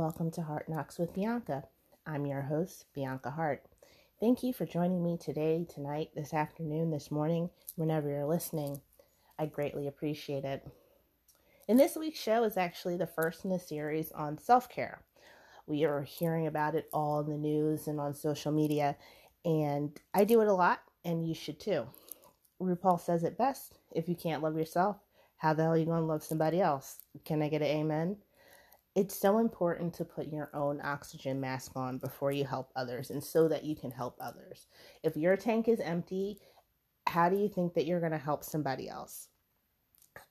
welcome to Heart Knocks with Bianca. I'm your host, Bianca Hart. Thank you for joining me today, tonight, this afternoon, this morning, whenever you're listening. I greatly appreciate it. And this week's show is actually the first in the series on self care. We are hearing about it all in the news and on social media, and I do it a lot, and you should too. RuPaul says it best if you can't love yourself, how the hell are you going to love somebody else? Can I get an amen? It's so important to put your own oxygen mask on before you help others and so that you can help others. If your tank is empty, how do you think that you're going to help somebody else?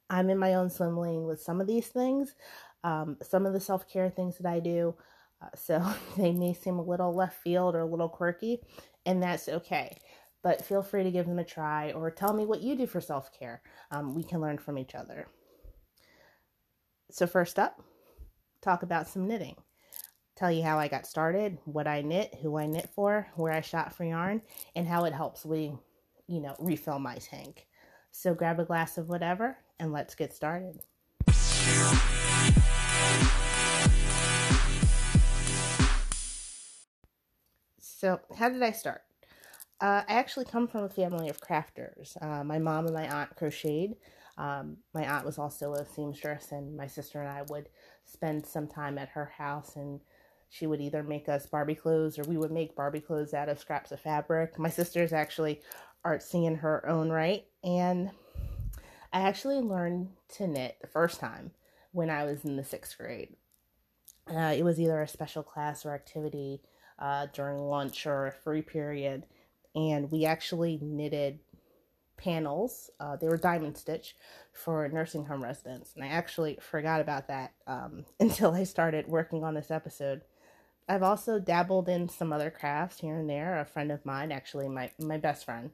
I'm in my own swim lane with some of these things, um, some of the self care things that I do. Uh, so they may seem a little left field or a little quirky, and that's okay. But feel free to give them a try or tell me what you do for self care. Um, we can learn from each other. So, first up, talk about some knitting. Tell you how I got started, what I knit, who I knit for, where I shop for yarn, and how it helps me, you know, refill my tank. So grab a glass of whatever and let's get started. So, how did I start? Uh, I actually come from a family of crafters. Uh, my mom and my aunt crocheted. Um, my aunt was also a seamstress, and my sister and I would spend some time at her house and she would either make us Barbie clothes or we would make Barbie clothes out of scraps of fabric. My sister is actually artsy in her own right, and I actually learned to knit the first time when I was in the sixth grade. Uh, it was either a special class or activity uh, during lunch or a free period, and we actually knitted panels. Uh, they were diamond stitch for nursing home residents, and I actually forgot about that um, until I started working on this episode. I've also dabbled in some other crafts here and there. A friend of mine, actually my my best friend,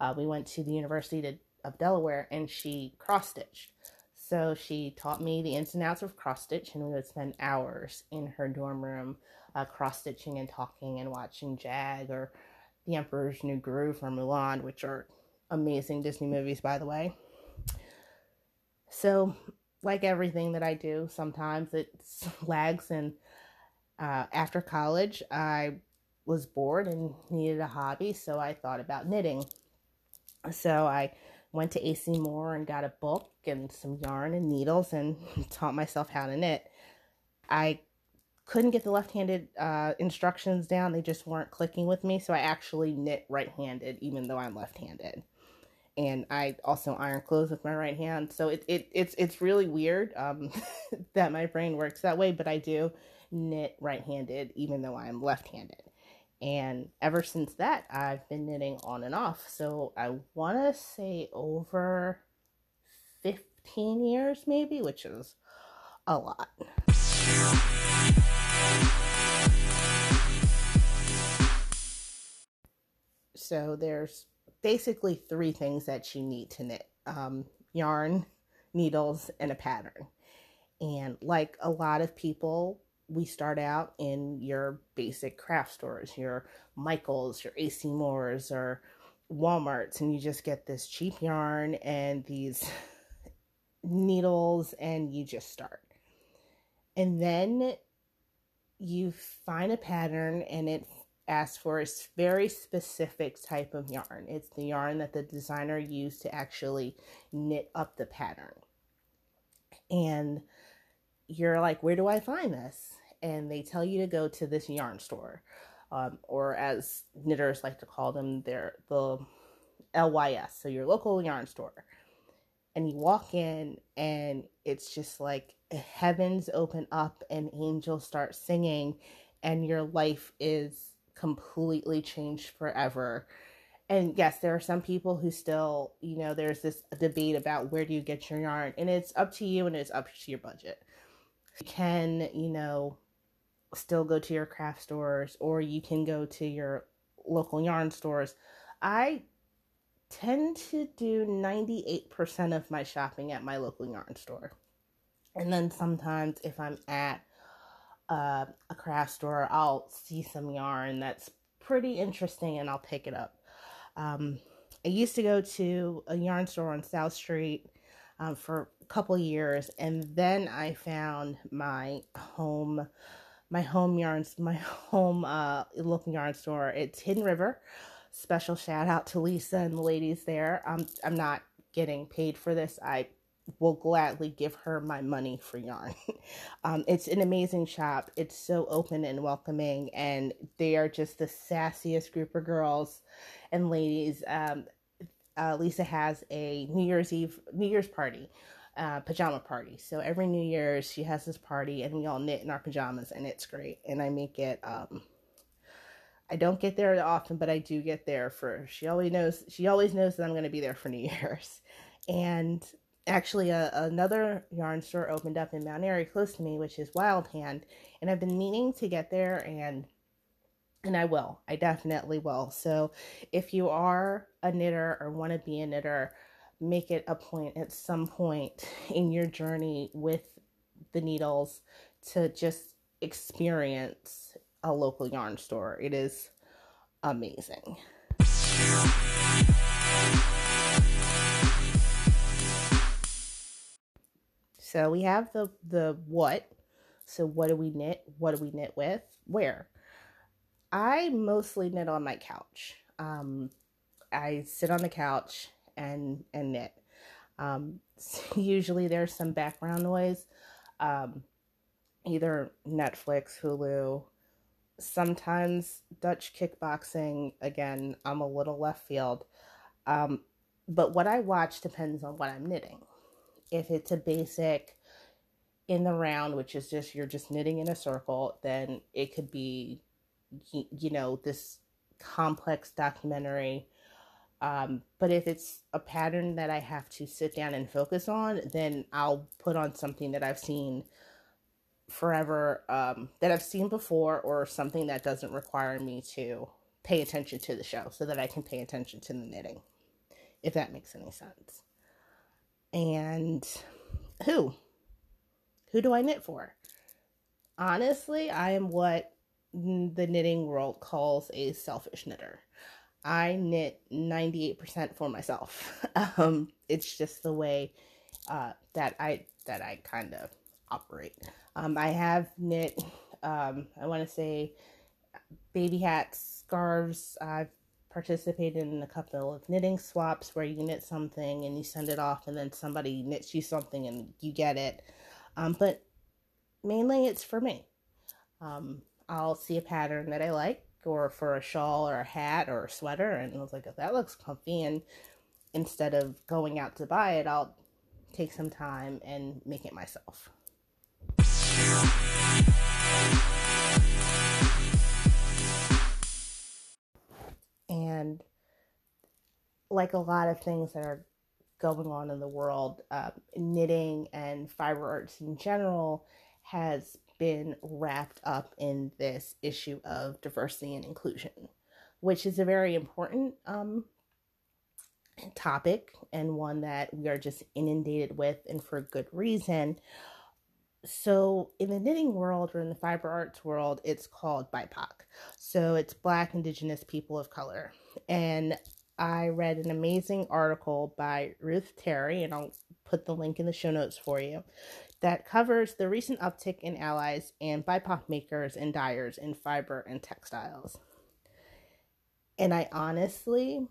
uh, we went to the University to, of Delaware, and she cross stitched. So she taught me the ins and outs of cross stitch, and we would spend hours in her dorm room uh, cross stitching and talking and watching Jag or The Emperor's New Groove or Mulan, which are amazing Disney movies, by the way. So, like everything that I do, sometimes it lags. And uh, after college, I was bored and needed a hobby, so I thought about knitting. So I went to AC Moore and got a book and some yarn and needles and taught myself how to knit. I couldn't get the left-handed uh, instructions down; they just weren't clicking with me. So I actually knit right-handed, even though I'm left-handed and I also iron clothes with my right hand. So it, it it's it's really weird um, that my brain works that way, but I do knit right-handed even though I'm left-handed. And ever since that, I've been knitting on and off. So I want to say over 15 years maybe, which is a lot. So there's basically three things that you need to knit um, yarn, needles, and a pattern. And like a lot of people, we start out in your basic craft stores, your Michaels, your AC Moores, or Walmarts, and you just get this cheap yarn and these needles, and you just start. And then you find a pattern, and it asked for a very specific type of yarn. It's the yarn that the designer used to actually knit up the pattern. And you're like, where do I find this? And they tell you to go to this yarn store, um, or as knitters like to call them, they're the LYS, so your local yarn store. And you walk in, and it's just like heavens open up, and angels start singing, and your life is completely changed forever. And yes, there are some people who still, you know, there's this debate about where do you get your yarn, and it's up to you and it's up to your budget. You can, you know, still go to your craft stores or you can go to your local yarn stores. I tend to do 98% of my shopping at my local yarn store. And then sometimes if I'm at uh, a craft store, I'll see some yarn that's pretty interesting and I'll pick it up. Um, I used to go to a yarn store on South Street um, for a couple years, and then I found my home my home yarns, my home uh, local yarn store. It's Hidden River. Special shout out to Lisa and the ladies there. I'm I'm not getting paid for this. I will gladly give her my money for yarn. um, it's an amazing shop. It's so open and welcoming, and they are just the sassiest group of girls and ladies. Um, uh, Lisa has a New Year's Eve, New Year's party, uh, pajama party. So every New Year's she has this party, and we all knit in our pajamas, and it's great. And I make it. Um, I don't get there often, but I do get there for. She always knows. She always knows that I'm going to be there for New Year's, and actually a, another yarn store opened up in Mount Airy close to me, which is Wild Hand, and I've been meaning to get there and and I will. I definitely will. So if you are a knitter or want to be a knitter, make it a point at some point in your journey with the needles to just experience a local yarn store. It is amazing. So we have the the what. So what do we knit? What do we knit with? Where? I mostly knit on my couch. Um, I sit on the couch and and knit. Um, usually there's some background noise, um, either Netflix, Hulu, sometimes Dutch kickboxing. Again, I'm a little left field, um, but what I watch depends on what I'm knitting if it's a basic in the round, which is just you're just knitting in a circle, then it could be, you know, this complex documentary. Um, but if it's a pattern that I have to sit down and focus on, then I'll put on something that I've seen forever, um, that I've seen before, or something that doesn't require me to pay attention to the show so that I can pay attention to the knitting, if that makes any sense. And who? Who do I knit for? Honestly, I am what the knitting world calls a selfish knitter. I knit 98% for myself. um, it's just the way uh, that I that I kind of operate. Um, I have knit, um, I want to say, baby hats, scarves. I've participated in a couple of knitting swaps where you knit something and you send it off and then somebody knits you something and you get it. Um, but mainly it's for me. Um, I'll see a pattern that I like or for a shawl or a hat or a sweater and I was like, that looks comfy and instead of going out to buy it, I'll take some time and make it myself. Like a lot of things that are going on in the world, um, knitting and fiber arts in general has been wrapped up in this issue of diversity and inclusion, which is a very important um, topic and one that we are just inundated with, and for a good reason. So, in the knitting world or in the fiber arts world, it's called BIPOC. So, it's Black, Indigenous, People of Color. And I read an amazing article by Ruth Terry, and I'll put the link in the show notes for you, that covers the recent uptick in allies and BIPOC makers and dyers in fiber and textiles. And I honestly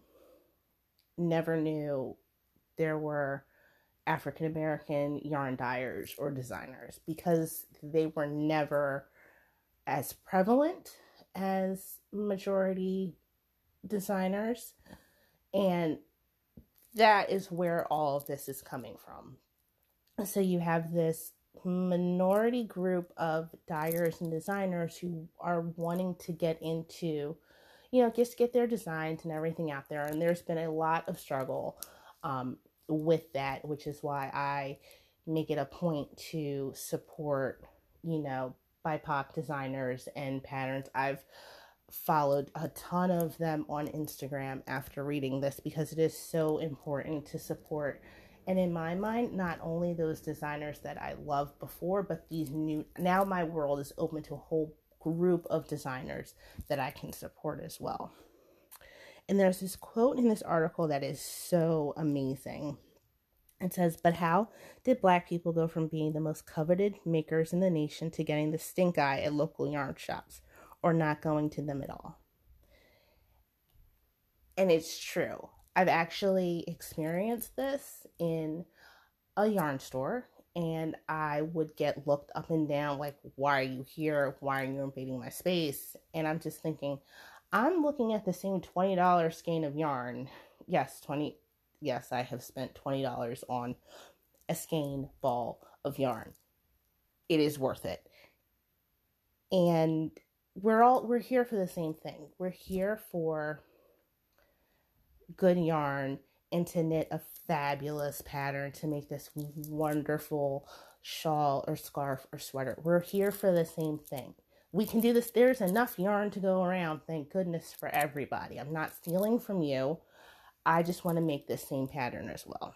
never knew there were African American yarn dyers or designers because they were never as prevalent as majority designers. And that is where all of this is coming from. So you have this minority group of dyers and designers who are wanting to get into, you know, just get their designs and everything out there. And there's been a lot of struggle um, with that, which is why I make it a point to support, you know, BIPOC designers and patterns. I've followed a ton of them on Instagram after reading this because it is so important to support. And in my mind, not only those designers that I loved before, but these new, now my world is open to a whole group of designers that I can support as well. And there's this quote in this article that is so amazing. It says, But how did black people go from being the most coveted makers in the nation to getting the stink eye at local yarn shops or not going to them at all? And it's true. I've actually experienced this in a yarn store and I would get looked up and down like, why are you here? Why are you invading my space? And I'm just thinking, I'm looking at the same $20 skein of yarn. Yes, 20 yes, I have spent $20 on a skein ball of yarn. It is worth it. And we're all we're here for the same thing. We're here for good yarn and to knit a fabulous pattern to make this wonderful shawl or scarf or sweater. We're here for the same thing. We can do this. There's enough yarn to go around, thank goodness, for everybody. I'm not stealing from you. I just want to make this same pattern as well.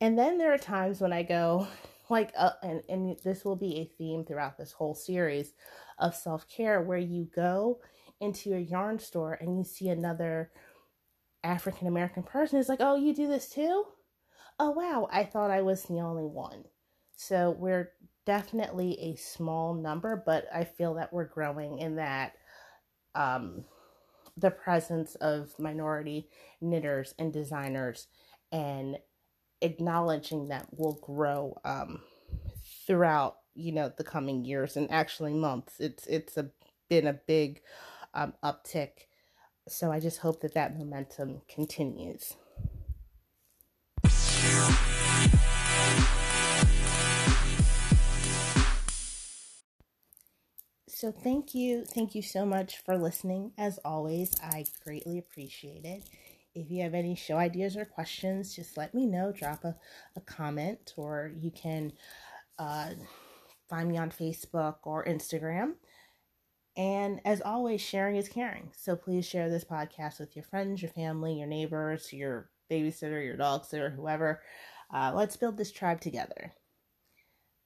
And then there are times when I go, like, uh, and, and this will be a theme throughout this whole series of self care, where you go into your yarn store and you see another African American person. is like, oh, you do this too? Oh, wow, I thought I was the only one. So we're definitely a small number, but I feel that we're growing in that um, the presence of minority knitters and designers and acknowledging that will grow um, throughout you know the coming years and actually months it's it's a been a big um, uptick so i just hope that that momentum continues So thank you. Thank you so much for listening. As always, I greatly appreciate it. If you have any show ideas or questions, just let me know. Drop a, a comment or you can uh, find me on Facebook or Instagram. And as always, sharing is caring. So please share this podcast with your friends, your family, your neighbors, your babysitter, your dog sitter, whoever. Uh, let's build this tribe together.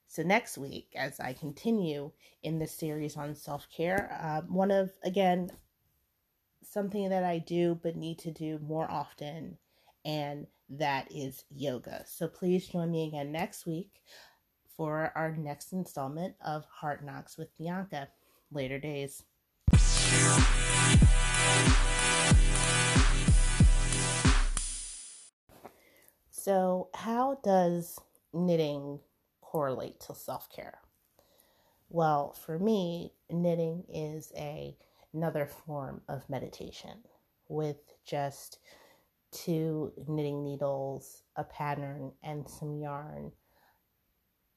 So, next week, as I continue in this series on self care, uh, one of, again, something that I do but need to do more often, and that is yoga. So, please join me again next week for our next installment of Heart Knocks with Bianca. Later days. So, how does knitting correlate to self-care? Well, for me, knitting is a another form of meditation with just two knitting needles, a pattern, and some yarn.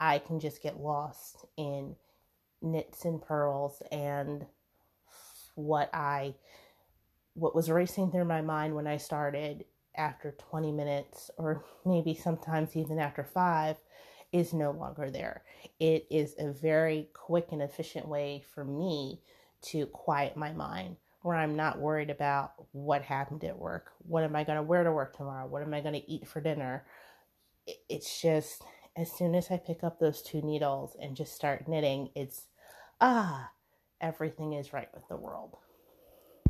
I can just get lost in knits and purls and what I what was racing through my mind when I started after 20 minutes or maybe sometimes even after 5 is no longer there. It is a very quick and efficient way for me to quiet my mind where I'm not worried about what happened at work. What am I going to wear to work tomorrow? What am I going to eat for dinner? It's just as soon as I pick up those two needles and just start knitting, it's ah, everything is right with the world.